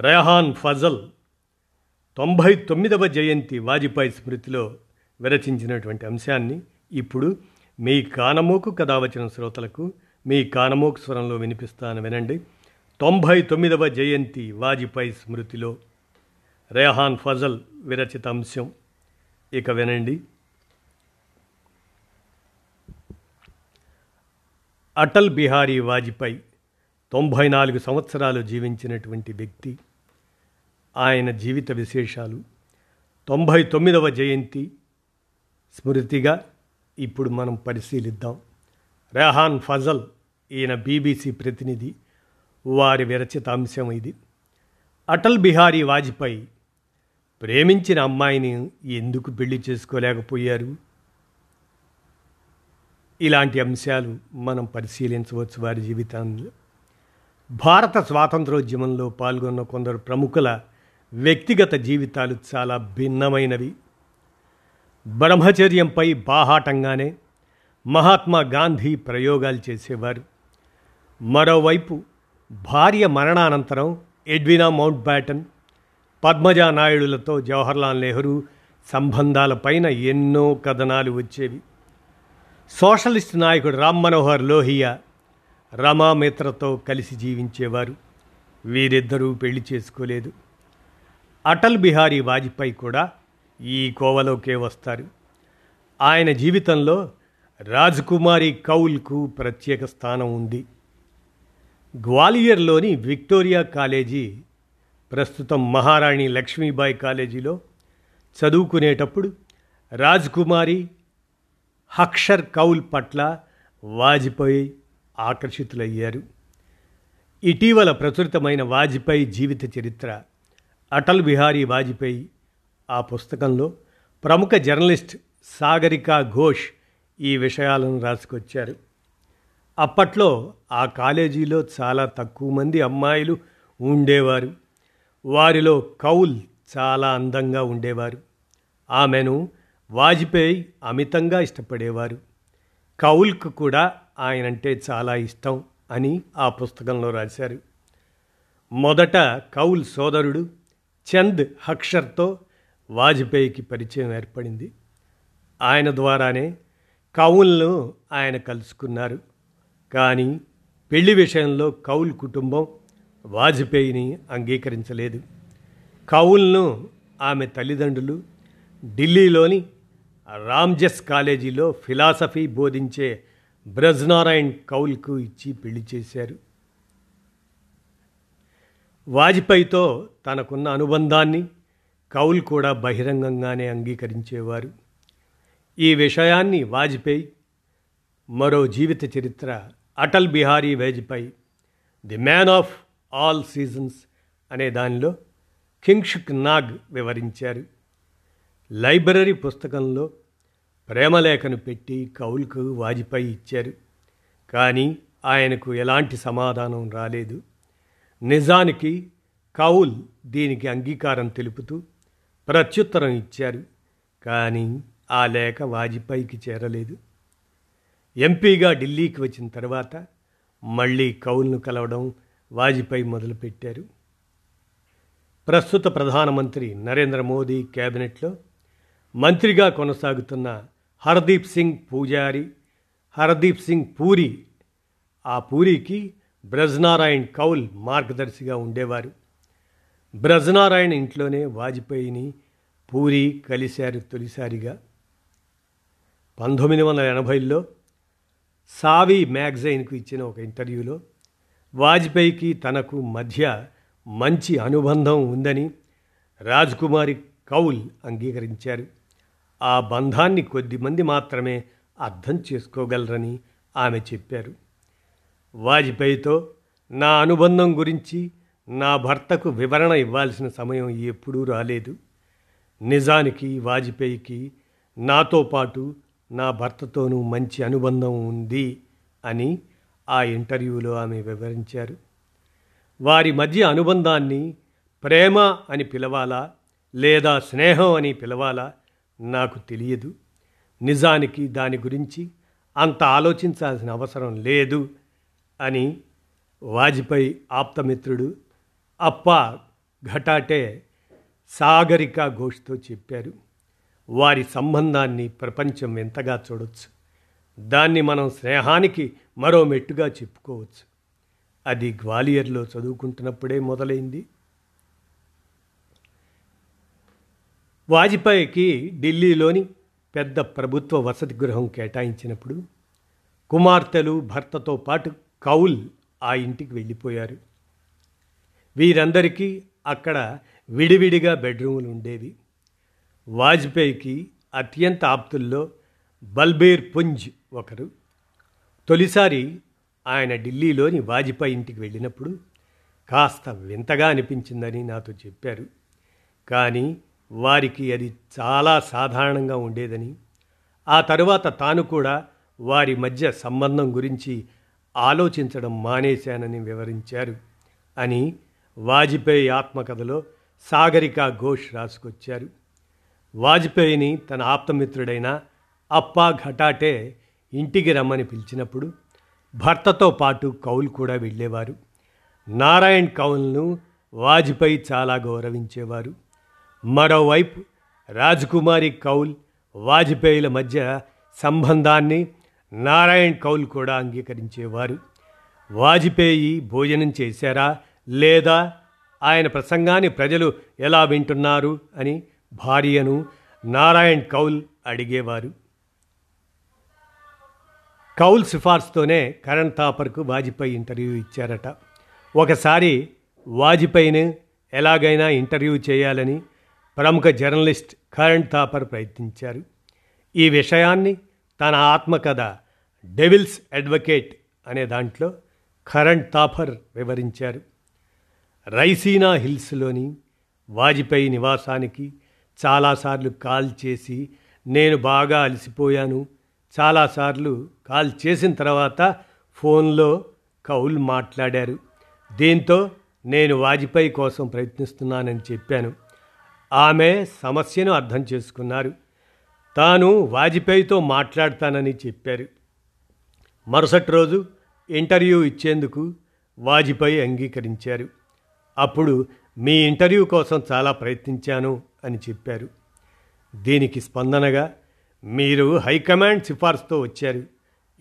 రెహాన్ ఫజల్ తొంభై తొమ్మిదవ జయంతి వాజ్పేయి స్మృతిలో విరచించినటువంటి అంశాన్ని ఇప్పుడు మీ కానమోకు కథ వచ్చిన శ్రోతలకు మీ కానమోకు స్వరంలో వినిపిస్తాను వినండి. తొంభై తొమ్మిదవ జయంతి వాజ్పేయి స్మృతిలో రెహాన్ ఫజల్ విరచిత అంశం. ఇక వినండి. అటల్ బిహారీ వాజ్పేయి తొంభై నాలుగు సంవత్సరాలు జీవించినటువంటి వ్యక్తి. ఆయన జీవిత విశేషాలు. తొంభై తొమ్మిదవ జయంతి స్మృతిగా ఇప్పుడు మనం పరిశీలిద్దాం. రెహాన్ ఫజల్ ఈయన బీబీసీ ప్రతినిధి. వారి విరచిత అంశం ఇది. అటల్ బిహారీ వాజ్పేయి ప్రేమించిన అమ్మాయిని ఎందుకు పెళ్ళి చేసుకోలేకపోయారు? ఇలాంటి అంశాలు మనం పరిశీలించవచ్చు వారి జీవితాల్లో భారత స్వాతంత్రోద్యమంలో పాల్గొన్న కొందరు ప్రముఖుల వ్యక్తిగత జీవితాలు చాలా భిన్నమైనవి. బ్రహ్మచర్యంపై బాహాటంగానే మహాత్మా గాంధీ ప్రయోగాలు చేసేవారు. మరోవైపు భార్య మరణానంతరం ఎడ్వినా మౌంట్ బ్యాటన్ పద్మజా నాయుడులతో జవహర్లాల్ నెహ్రూ సంబంధాలపైన ఎన్నో కథనాలు వచ్చేవి. సోషలిస్ట్ నాయకుడు రామ్ మనోహర్ లోహియా రమామిత్రతో కలిసి జీవించేవారు. వీరిద్దరూ పెళ్ళి చేసుకోలేదు. అటల్ బిహారీ వాజ్పేయి కూడా ఈ కోవలోకే వస్తారు. ఆయన జీవితంలో రాజ్కుమారి కౌల్కు ప్రత్యేక స్థానం ఉంది. గ్వాలియర్లోని విక్టోరియా కాలేజీ ప్రస్తుతం మహారాణి లక్ష్మీబాయి కాలేజీలో చదువుకునేటప్పుడు రాజ్కుమారి హక్షర్ కౌల్ పట్ల వాజ్పేయి ఆకర్షితులయ్యారు. ఇటీవల ప్రచురితమైన వాజ్పేయి జీవిత చరిత్ర అటల్ బిహారీ వాజ్పేయి ఆ పుస్తకంలో ప్రముఖ జర్నలిస్ట్ సాగరికా ఘోష్ ఈ విషయాలను రాసుకొచ్చారు. అప్పట్లో ఆ కాలేజీలో చాలా తక్కువ మంది అమ్మాయిలు ఉండేవారు. వారిలో కౌల్ చాలా అందంగా ఉండేవారు. ఆమెను వాజ్పేయి అమితంగా ఇష్టపడేవారు. కౌల్కు కూడా ఆయనంటే చాలా ఇష్టం అని ఆ పుస్తకంలో రాశారు. మొదట కౌల్ సోదరుడు చంద్ హక్షర్తో వాజ్పేయికి పరిచయం ఏర్పడింది. ఆయన ద్వారానే కౌల్ను ఆయన కలుసుకున్నారు. కానీ పెళ్ళి విషయంలో కౌల్ కుటుంబం వాజ్పేయిని అంగీకరించలేదు. కౌల్ను ఆమె తల్లిదండ్రులు ఢిల్లీలోని రామ్జస్ కాలేజీలో ఫిలాసఫీ బోధించే బ్రజ్నారాయణ్ కౌల్కు ఇచ్చి పెళ్ళి చేశారు. వాజ్పేయితో తనకున్న అనుబంధాన్ని కౌల్ కూడా బహిరంగంగానే అంగీకరించేవారు. ఈ విషయాన్ని వాజ్పేయి మరో జీవిత చరిత్ర Atal Bihari Vajpayee the man of all seasons అనే దానిలో కింగ్షుక్ నాగ్ వివరించారు. లైబ్రరీ పుస్తకంలో ప్రేమలేఖను పెట్టి కౌల్కు వాజ్పేయి ఇచ్చారు. కానీ ఆయనకు ఎలాంటి సమాధానం రాలేదు. నిజానికి కౌల్ దీనికి అంగీకారం తెలుపుతూ ప్రత్యుత్తరం ఇచ్చారు కానీ ఆ లేఖ వాజ్పేయికి చేరలేదు. ఎంపీగా ఢిల్లీకి వచ్చిన తర్వాత మళ్ళీ కౌల్ను కలవడం వాజ్పేయి మొదలుపెట్టారు. ప్రస్తుత ప్రధానమంత్రి నరేంద్ర మోదీ కేబినెట్లో మంత్రిగా కొనసాగుతున్న హర్దీప్ సింగ్ పూజారి హర్దీప్ సింగ్ పూరి ఆ పూరికి బ్రజ్నారాయణ్ కౌల్ మార్గదర్శిగా ఉండేవారు. బ్రజ్నారాయణ్ ఇంట్లోనే వాజ్పేయిని పూరి కలిశారు తొలిసారిగా. పంతొమ్మిది వందల ఎనభైలో సావి మ్యాగజైన్కు ఇచ్చిన ఒక ఇంటర్వ్యూలో వాజ్పేయికి తనకు మధ్య మంచి అనుబంధం ఉందని రాజ్కుమారి కౌల్ అంగీకరించారు. ఆ బంధాన్ని కొద్దిమంది మాత్రమే అర్థం చేసుకోగలరని ఆమె చెప్పారు. వాజ్పేయితో నా అనుబంధం గురించి నా భర్తకు వివరణ ఇవ్వాల్సిన సమయం ఎప్పుడూ రాలేదు. నిజానికి వాజ్పేయికి నాతో పాటు నా భర్తతోనూ మంచి అనుబంధం ఉంది అని ఆ ఇంటర్వ్యూలో ఆమె వివరించారు. వారి మధ్య అనుబంధాన్ని ప్రేమ అని పిలవాలా లేదా స్నేహం అని పిలవాలా నాకు తెలియదు. నిజానికి దాని గురించి అంత ఆలోచించాల్సిన అవసరం లేదు అని వాజ్పేయి ఆప్తమిత్రుడు అప్ప ఘటాటే సాగరిక ఘోష్తో చెప్పారు. వారి సంబంధాన్ని ప్రపంచం ఎంతగా చూడొచ్చు? దాన్ని మనం స్నేహానికి మరో మెట్టుగా చెప్పుకోవచ్చు. అది గ్వాలియర్లో చదువుకుంటున్నప్పుడే మొదలైంది. వాజ్పేయికి ఢిల్లీలోని పెద్ద ప్రభుత్వ వసతి గృహం కేటాయించినప్పుడు కుమార్తెలు భర్తతో పాటు కౌల్ ఆ ఇంటికి వెళ్ళిపోయారు. వీరందరికీ అక్కడ విడివిడిగా బెడ్రూములు ఉండేవి వాజ్పేయికి అత్యంత ఆప్తుల్లో బల్బీర్ పుంజ్ ఒకరు. తొలిసారి ఆయన ఢిల్లీలోని వాజ్పేయి ఇంటికి వెళ్ళినప్పుడు కాస్త వింతగా అనిపించిందని నాతో చెప్పారు. కానీ వారికి అది చాలా సాధారణంగా ఉండేదని ఆ తరువాత తాను కూడా వారి మధ్య సంబంధం గురించి ఆలోచించడం మానేశానని వివరించారు అని వాజ్పేయి ఆత్మకథలో సాగరిక ఘోష్ రాసుకొచ్చారు. వాజ్పేయిని తన ఆప్తమిత్రుడైన అప్పా ఘటాటే ఇంటికి రమ్మని పిలిచినప్పుడు భర్తతో పాటు కౌల్ కూడా వెళ్ళేవారు. నారాయణ్ కౌల్ను వాజ్పేయి చాలా గౌరవించేవారు. మరోవైపు రాజ్కుమారి కౌల్ వాజ్పేయిల మధ్య సంబంధాన్ని నారాయణ్ కౌల్ కూడా అంగీకరించేవారు. వాజ్పేయి భోజనం చేశారా? లేదా ఆయన ప్రసంగాన్ని ప్రజలు ఎలా వింటున్నారు? అని భార్యను నారాయణ్ కౌల్ అడిగేవారు. కౌల్ సిఫార్సుతోనే కరణ్ థాపర్కు వాజ్పేయి ఇంటర్వ్యూ ఇచ్చారట. ఒకసారి వాజ్పేయిని ఎలాగైనా ఇంటర్వ్యూ చేయాలని ప్రముఖ జర్నలిస్ట్ కరణ్ థాపర్ ప్రయత్నించారు. ఈ విషయాన్ని తన ఆత్మకథ డెవిల్స్ అడ్వకేట్ అనే దాంట్లో కరణ్ థాపర్ వివరించారు. రైసీనా హిల్స్లోని వాజ్పేయి నివాసానికి చాలాసార్లు కాల్ చేసి నేను బాగా అలసిపోయాను. చాలాసార్లు కాల్ చేసిన తర్వాత ఫోన్లో కౌల్ మాట్లాడారు. దీంతో నేను వాజ్పేయి కోసం ప్రయత్నిస్తున్నానని చెప్పాను. ఆమె సమస్యను అర్థం చేసుకున్నారు. తాను వాజ్పేయితో మాట్లాడతానని చెప్పారు. మరుసటి రోజు ఇంటర్వ్యూ ఇచ్చేందుకు వాజ్పేయి అంగీకరించారు. అప్పుడు మీ ఇంటర్వ్యూ కోసం చాలా ప్రయత్నించాను అని చెప్పారు. దీనికి స్పందనగా మీరు హైకమాండ్ సిఫార్సుతో వచ్చారు.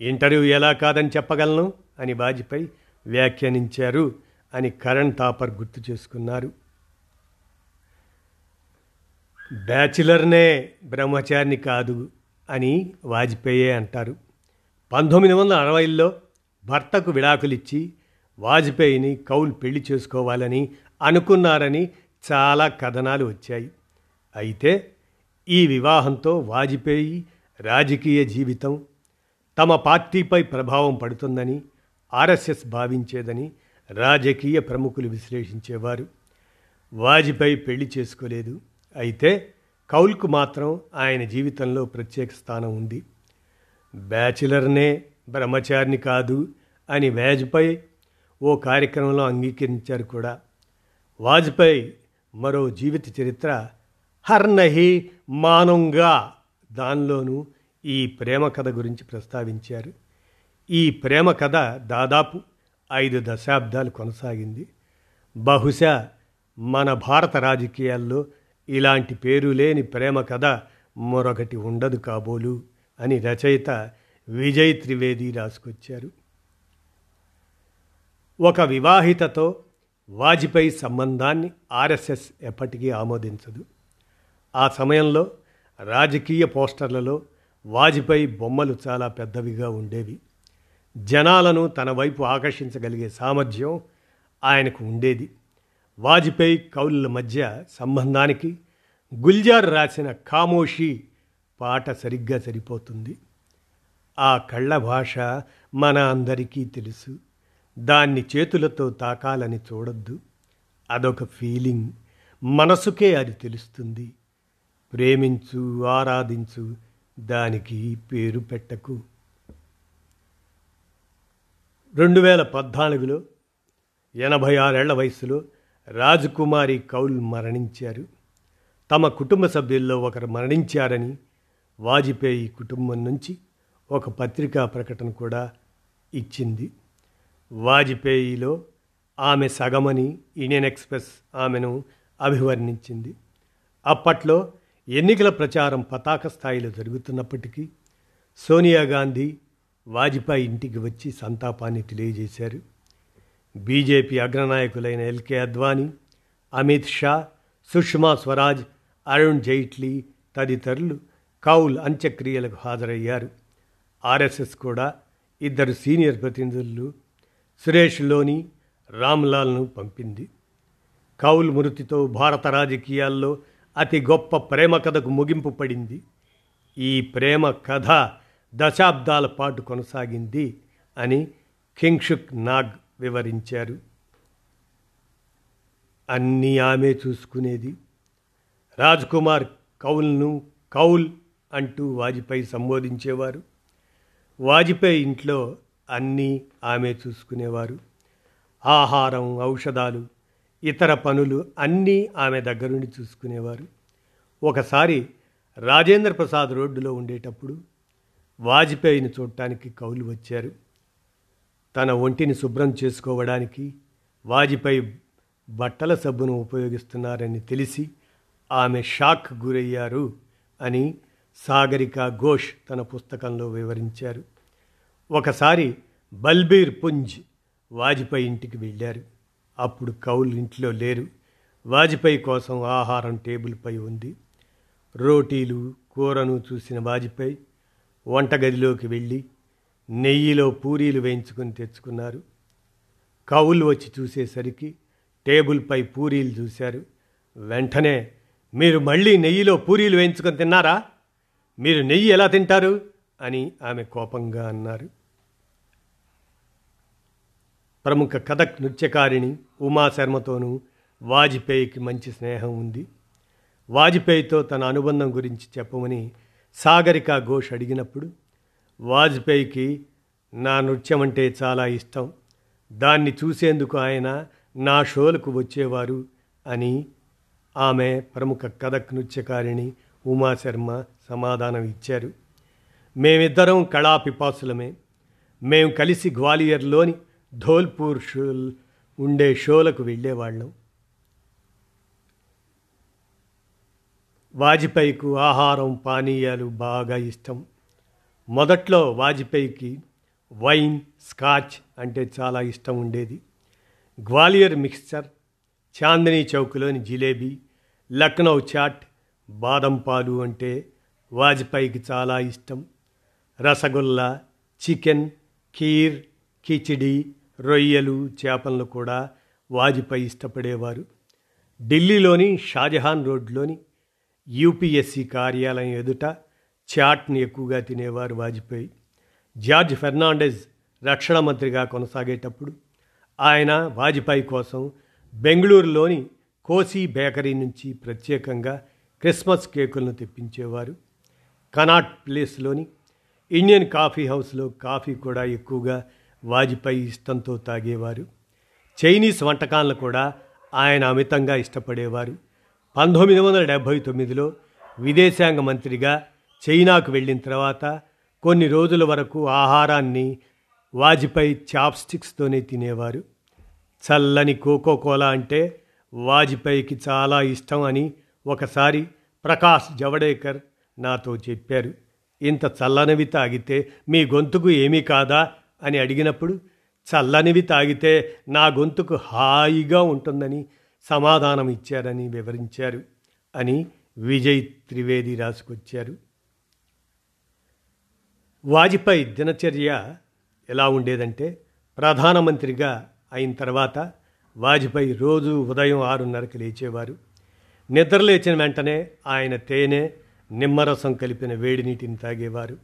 ఇంటర్వ్యూ ఎలా కాదని చెప్పగలను అని వాజ్పేయి వ్యాఖ్యానించారు అని కరణ్ థాపర్ గుర్తు చేసుకున్నారు. బ్యాచిలర్నే బ్రహ్మచారిని కాదు అని వాజ్పేయే అంటారు. పంతొమ్మిది వందల అరవైలో భర్తకు విడాకులిచ్చి వాజ్పేయిని కౌల్ పెళ్ళి చేసుకోవాలని అనుకున్నారని చాలా కథనాలు వచ్చాయి. అయితే ఈ వివాహంతో వాజ్పేయి రాజకీయ జీవితం తమ పార్టీపై ప్రభావం పడుతుందని ఆర్ఎస్ఎస్ భావించేదని రాజకీయ ప్రముఖులు విశ్లేషించేవారు. వాజ్పేయి పెళ్ళి చేసుకోలేదు. అయితే కౌల్కు మాత్రం ఆయన జీవితంలో ప్రత్యేక స్థానం ఉంది. బ్యాచిలర్నే బ్రహ్మచారిని కాదు అని వాజ్పేయి ఓ కార్యక్రమంలో అంగీకరించారు కూడా. వాజ్పేయి మరో జీవిత చరిత్ర హర్ నహి మానంగా దానిలోనూ ఈ ప్రేమ కథ గురించి ప్రస్తావించారు. ఈ ప్రేమ కథ దాదాపు ఐదు దశాబ్దాలు కొనసాగింది. బహుశా మన భారత రాజకీయాల్లో ఇలాంటి పేరు లేని ప్రేమ కథ మరొకటి ఉండదు కాబోలు అని రచయిత విజయ్ త్రివేది రాసుకొచ్చారు. ఒక వివాహితతో వాజ్పేయి సంబంధాన్ని ఆర్ఎస్ఎస్ ఎప్పటికీ ఆమోదించదు. ఆ సమయంలో రాజకీయ పోస్టర్లలో వాజ్పేయి బొమ్మలు చాలా పెద్దవిగా ఉండేవి. జనాలను తన వైపు ఆకర్షించగలిగే సామర్థ్యం ఆయనకు ఉండేది. వాజ్పేయి కౌలుల మధ్య సంబంధానికి గుల్జార్ రాసిన ఖామోషి పాట సరిగ్గా సరిపోతుంది. ఆ కళ్ళ భాష మన అందరికీ తెలుసు. దాన్ని చేతులతో తాకాలని చూడొద్దు. అదొక ఫీలింగ్ మనసుకే అది తెలుస్తుంది. ప్రేమించు ఆరాధించు దానికి పేరు పెట్టకు. రెండు వేల పద్నాలుగులో ఎనభై ఆరేళ్ళ వయసులో రాజకుమారి కౌల్ మరణించారు. తమ కుటుంబ సభ్యుల్లో ఒకరు మరణించారని వాజ్పేయి కుటుంబం నుంచి ఒక పత్రికా ప్రకటన కూడా ఇచ్చింది. వాజ్పేయిలో ఆమె సగమని ఇండియన్ ఎక్స్ప్రెస్ ఆమెను అభివర్ణించింది. అప్పట్లో ఎన్నికల ప్రచారం పతాక స్థాయిలో జరుగుతున్నప్పటికీ సోనియా గాంధీ వాజ్పేయి ఇంటికి వచ్చి సంతాపాన్ని తెలియజేశారు. బీజేపీ అగ్రనాయకులైన ఎల్కే అద్వానీ అమిత్ షా సుష్మా స్వరాజ్ అరుణ్ జైట్లీ తదితరులు కౌల్ అంత్యక్రియలకు హాజరయ్యారు. ఆర్ఎస్ఎస్ కూడా ఇద్దరు సీనియర్ ప్రతినిధులు సురేష్లోని రామ్లాల్ను పంపింది. కౌల్ మృతితో భారత రాజకీయాల్లో అతి గొప్ప ప్రేమ కథకు ముగింపు పడింది. ఈ ప్రేమ కథ దశాబ్దాల పాటు కొనసాగింది అని కింగ్షుక్ నాగ్ వివరించారు. అన్నీ ఆమె చూసుకునేది. రాజ్ కుమార్ కౌల్ను కౌల్ అంటూ వాజ్పేయి సంబోధించేవారు. వాజ్పేయి ఇంట్లో అన్నీ ఆమె చూసుకునేవారు. ఆహారం ఔషధాలు ఇతర పనులు అన్నీ ఆమె దగ్గరుండి చూసుకునేవారు. ఒకసారి రాజేంద్ర ప్రసాద్ రోడ్డులో ఉండేటప్పుడు వాజ్పేయిని చూడటానికి కౌలు వచ్చారు. తన ఒంటిని శుభ్రం చేసుకోవడానికి వాజ్పేయి బట్టల సబ్బును ఉపయోగిస్తున్నారని తెలిసి ఆమె షాక్ గురయ్యారు అని సాగరిక ఘోష్ తన పుస్తకంలో వివరించారు. ఒకసారి బల్బీర్ పుంజ్ వాజ్పేయి ఇంటికి వెళ్ళారు. అప్పుడు కౌల్ ఇంట్లో లేరు. వాజ్పేయి కోసం ఆహారం టేబుల్పై ఉంది. రోటీలు కూరను చూసిన వాజ్పేయి వంటగదిలోకి వెళ్ళి నెయ్యిలో పూరీలు వేయించుకొని తెచ్చుకున్నారు. కవులు వచ్చి చూసేసరికి టేబుల్పై పూరీలు చూశారు. వెంటనే మీరు మళ్ళీ నెయ్యిలో పూరీలు వేయించుకొని తిన్నారా? మీరు నెయ్యి ఎలా తింటారు? అని ఆమె కోపంగా అన్నారు. ప్రముఖ కథక్ నృత్యకారిణి ఉమాశర్మతోనూ వాజ్పేయికి మంచి స్నేహం ఉంది. వాజ్పేయితో తన అనుబంధం గురించి చెప్పమని సాగరిక ఘోష్ అడిగినప్పుడు వాజ్పేయికి నా నృత్యం అంటే చాలా ఇష్టం. దాన్ని చూసేందుకు ఆయన నా షోలకు వచ్చేవారు అని ఆమె ప్రముఖ కథక్ నృత్యకారిణి ఉమాశర్మ సమాధానం ఇచ్చారు. మేమిద్దరం కళాపిపాసులమే. మేము కలిసి గ్వాలియర్లోని ధోల్పూర్ షో ఉండే షోలకు వెళ్ళేవాళ్ళం. వాజ్పేయికు ఆహారం పానీయాలు బాగా ఇష్టం. మొదట్లో వాజ్పేయికి వైన్ స్కాచ్ అంటే చాలా ఇష్టం ఉండేది. గ్వాలియర్ మిక్స్చర్ చాందనీ చౌక్లోని జిలేబీ లక్నో చాట్ బాదం పాలు అంటే వాజ్పేయికి చాలా ఇష్టం. రసగుల్లా చికెన్ కీర్ కిచిడి రొయ్యలు చేపలను కూడా వాజ్పేయి ఇష్టపడేవారు. ఢిల్లీలోని షాజహాన్ రోడ్లోని యూపీఎస్సి కార్యాలయం ఎదుట చాట్ని ఎక్కువగా తినేవారు వాజ్పేయి. జార్జ్ ఫెర్నాండెజ్ రక్షణ మంత్రిగా కొనసాగేటప్పుడు ఆయన వాజ్పేయి కోసం బెంగళూరులోని కోసి బేకరీ నుంచి ప్రత్యేకంగా క్రిస్మస్ కేకులను తెప్పించేవారు. కనాట్ ప్లేస్లోని ఇండియన్ కాఫీ హౌస్లో కాఫీ కూడా ఎక్కువగా వాజ్పేయి ఇష్టంతో తాగేవారు. చైనీస్ వంటకాలను కూడా ఆయన అమితంగా ఇష్టపడేవారు. పంతొమ్మిది వందల డెబ్భై తొమ్మిదిలో విదేశాంగ మంత్రిగా చైనాకు వెళ్ళిన తర్వాత కొన్ని రోజుల వరకు ఆహారాన్ని వాజ్పేయి చాప్స్టిక్స్తోనే తినేవారు. చల్లని కోకో కోలా అంటే వాజ్పేయికి చాలా ఇష్టం అని ఒకసారి ప్రకాష్ జవడేకర్ నాతో చెప్పారు. ఇంత చల్లనివి తాగితే మీ గొంతుకు ఏమీ కాదా? అని అడిగినప్పుడు చల్లనివి తాగితే నా గొంతుకు హాయిగా ఉంటుందని సమాధానం ఇచ్చారని వివరించారు అని విజయ్ త్రివేది రాసుకొచ్చారు. వాజ్పేయి దినచర్య ఎలా ఉండేదంటే ప్రధానమంత్రిగా అయిన తర్వాత వాజ్పేయి రోజు ఉదయం ఆరున్నరకు లేచేవారు. నిద్రలేచిన వెంటనే ఆయన తేనె నిమ్మరసం కలిపిన వేడి నీటిని తాగేవారు.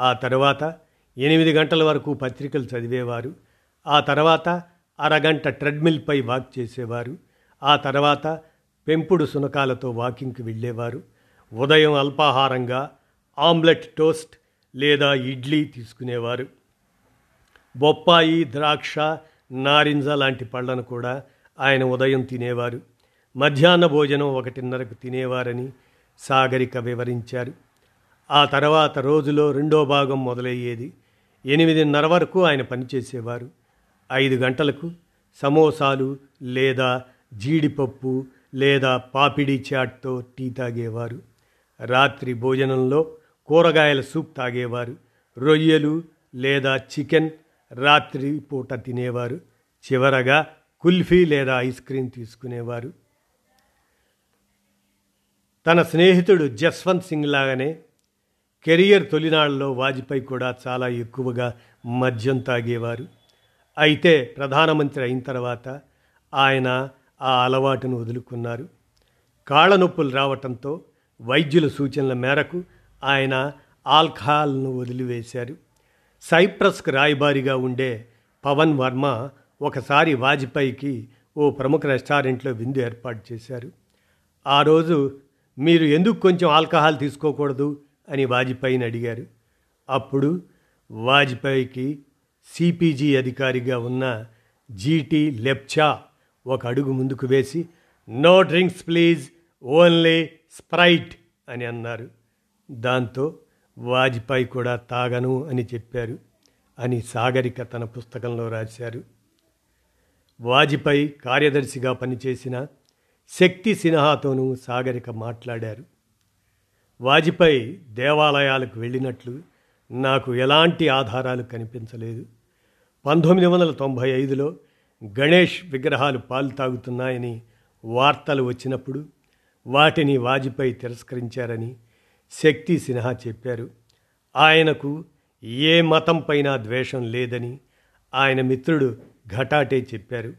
ఆ తర్వాత ఎనిమిది గంటల వరకు పత్రికలు చదివేవారు. ఆ తర్వాత అరగంట ట్రెడ్మిల్పై వాక్ చేసేవారు. ఆ తర్వాత పెంపుడు సునకాలతో వాకింగ్కి వెళ్ళేవారు. ఉదయం అల్పాహారంగా ఆమ్లెట్ టోస్ట్ లేదా ఇడ్లీ తీసుకునేవారు. బొప్పాయి ద్రాక్ష నారింజ లాంటి పళ్ళను కూడా ఆయన ఉదయం తినేవారు. మధ్యాహ్న భోజనం ఒకటిన్నరకు తినేవారని సాగరిక వివరించారు. ఆ తర్వాత రోజులో రెండో భాగం మొదలయ్యేది. ఎనిమిదిన్నర వరకు ఆయన పనిచేసేవారు. ఐదు గంటలకు సమోసాలు లేదా జీడిపప్పు లేదా పాపిడి చాట్తో టీ తాగేవారు. రాత్రి భోజనంలో కూరగాయల సూప్ తాగేవారు. రొయ్యలు లేదా చికెన్ రాత్రి పూట తినేవారు. చివరగా కుల్ఫీ లేదా ఐస్ క్రీమ్ తీసుకునేవారు. తన స్నేహితుడు జస్వంత్ సింగ్ లాగానే కెరియర్ తొలినాళ్ళలో వాజ్పేయి కూడా చాలా ఎక్కువగా మద్యం తాగేవారు. అయితే ప్రధానమంత్రి అయిన తర్వాత ఆయన ఆ అలవాటును వదులుకున్నారు. కాళ్ళ నొప్పులు రావటంతో వైద్యుల సూచనల మేరకు ఆయన ఆల్కహాల్ను వదిలివేశారు. సైప్రస్కు రాయబారిగా ఉండే పవన్ వర్మ ఒకసారి వాజ్పేయికి ఓ ప్రముఖ రెస్టారెంట్లో విందు ఏర్పాటు చేశారు. ఆ రోజు మీరు ఎందుకు కొంచెం ఆల్కహాల్ తీసుకోకూడదు? అని వాజ్పేయిని అడిగారు. అప్పుడు వాజ్పేయికి సిపిజీ అధికారిగా ఉన్న జీటీ లెప్చా ఒక అడుగు ముందుకు వేసి no drinks please only Sprite అని అన్నారు. దాంతో వాజ్పేయి కూడా తాగను అని చెప్పారు అని సాగరిక తన పుస్తకంలో రాశారు. వాజ్పేయి కార్యదర్శిగా పనిచేసిన శక్తి సిన్హాతోనూ సాగరిక మాట్లాడారు. వాజ్పేయి దేవాలయాలకు వెళ్ళినట్లు నాకు ఎలాంటి ఆధారాలు కనిపించలేదు. పంతొమ్మిది వందల తొంభై ఐదులో గణేష్ విగ్రహాలు పాలు తాగుతున్నాయని వార్తలు వచ్చినప్పుడు వాటిని వాజ్పేయి తిరస్కరించారని శక్తి సిన్హా చెప్పారు. ఆయనకు ఏ మతం పైన ద్వేషం లేదని ఆయన మిత్రుడు ఘటాటే చెప్పారు.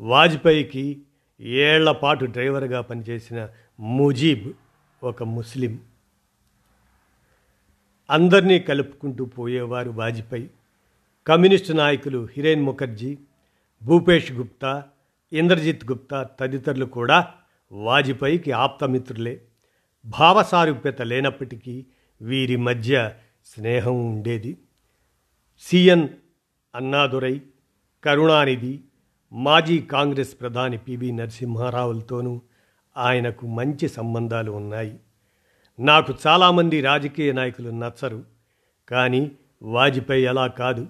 వాజ్పేయికి ఏళ్ళపాటు డ్రైవర్గా పనిచేసిన ముజీబ్ ఒక ముస్లిం. అందరినీ కలుపుకుంటూ పోయేవారు వాజ్పేయి. కమ్యూనిస్టు నాయకులు హిరేన్ ముఖర్జీ భూపేష్ గుప్తా ఇంద్రజిత్ గుప్తా తదితరులు కూడా వాజ్పేయికి ఆప్తమిత్రులే భావసారూప్యత లేనప్పటికీ వీరి మధ్య స్నేహం ఉండేది. సిఎన్ అన్నాదురై కరుణానిధి మాజీ కాంగ్రెస్ ప్రధాని పివి నరసింహారావులతోనూ ఆయనకు మంచి సంబంధాలు ఉన్నాయి. నాకు చాలామంది రాజకీయ నాయకులు నచ్చరు కానీ వాజ్పేయి అలా కాదు.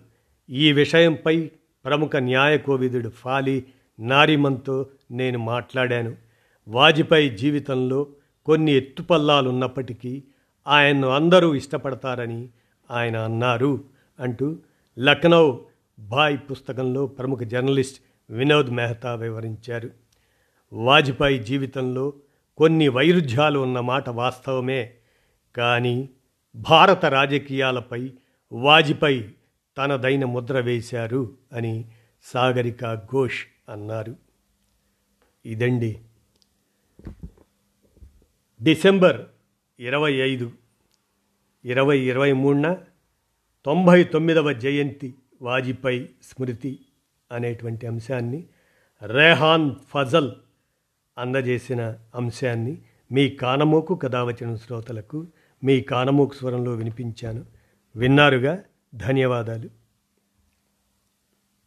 ఈ విషయంపై ప్రముఖ న్యాయ కోవిదుడు ఫాలి నారిమన్తో నేను మాట్లాడాను. వాజ్పేయి జీవితంలో కొన్ని ఎత్తుపల్లాలు ఉన్నప్పటికీ ఆయన్ను అందరూ ఇష్టపడతారని ఆయన అన్నారు అంటూ లక్నౌ బాయ్ పుస్తకంలో ప్రముఖ జర్నలిస్ట్ వినోద్ మెహతా వివరించారు. వాజ్పేయి జీవితంలో కొన్ని వైరుధ్యాలు ఉన్న మాట వాస్తవమే కానీ భారత రాజకీయాలపై వాజ్పేయి తనదైన ముద్ర వేశారు అని సాగరిక ఘోష్ అన్నారు. ఇదండి డిసెంబర్ ఇరవై ఐదు ఇరవై ఇరవై మూడున తొంభై తొమ్మిదవ జయంతి వాజ్పేయి స్మృతి అనేటువంటి అంశాన్ని రేహాన్ ఫజల్ అందజేసిన అంశాన్ని మీ కానమోకు కథావచన వచ్చిన శ్రోతలకు మీ కానమోకు స్వరంలో వినిపించాను. విన్నారుగా? ధన్యవాదాలు.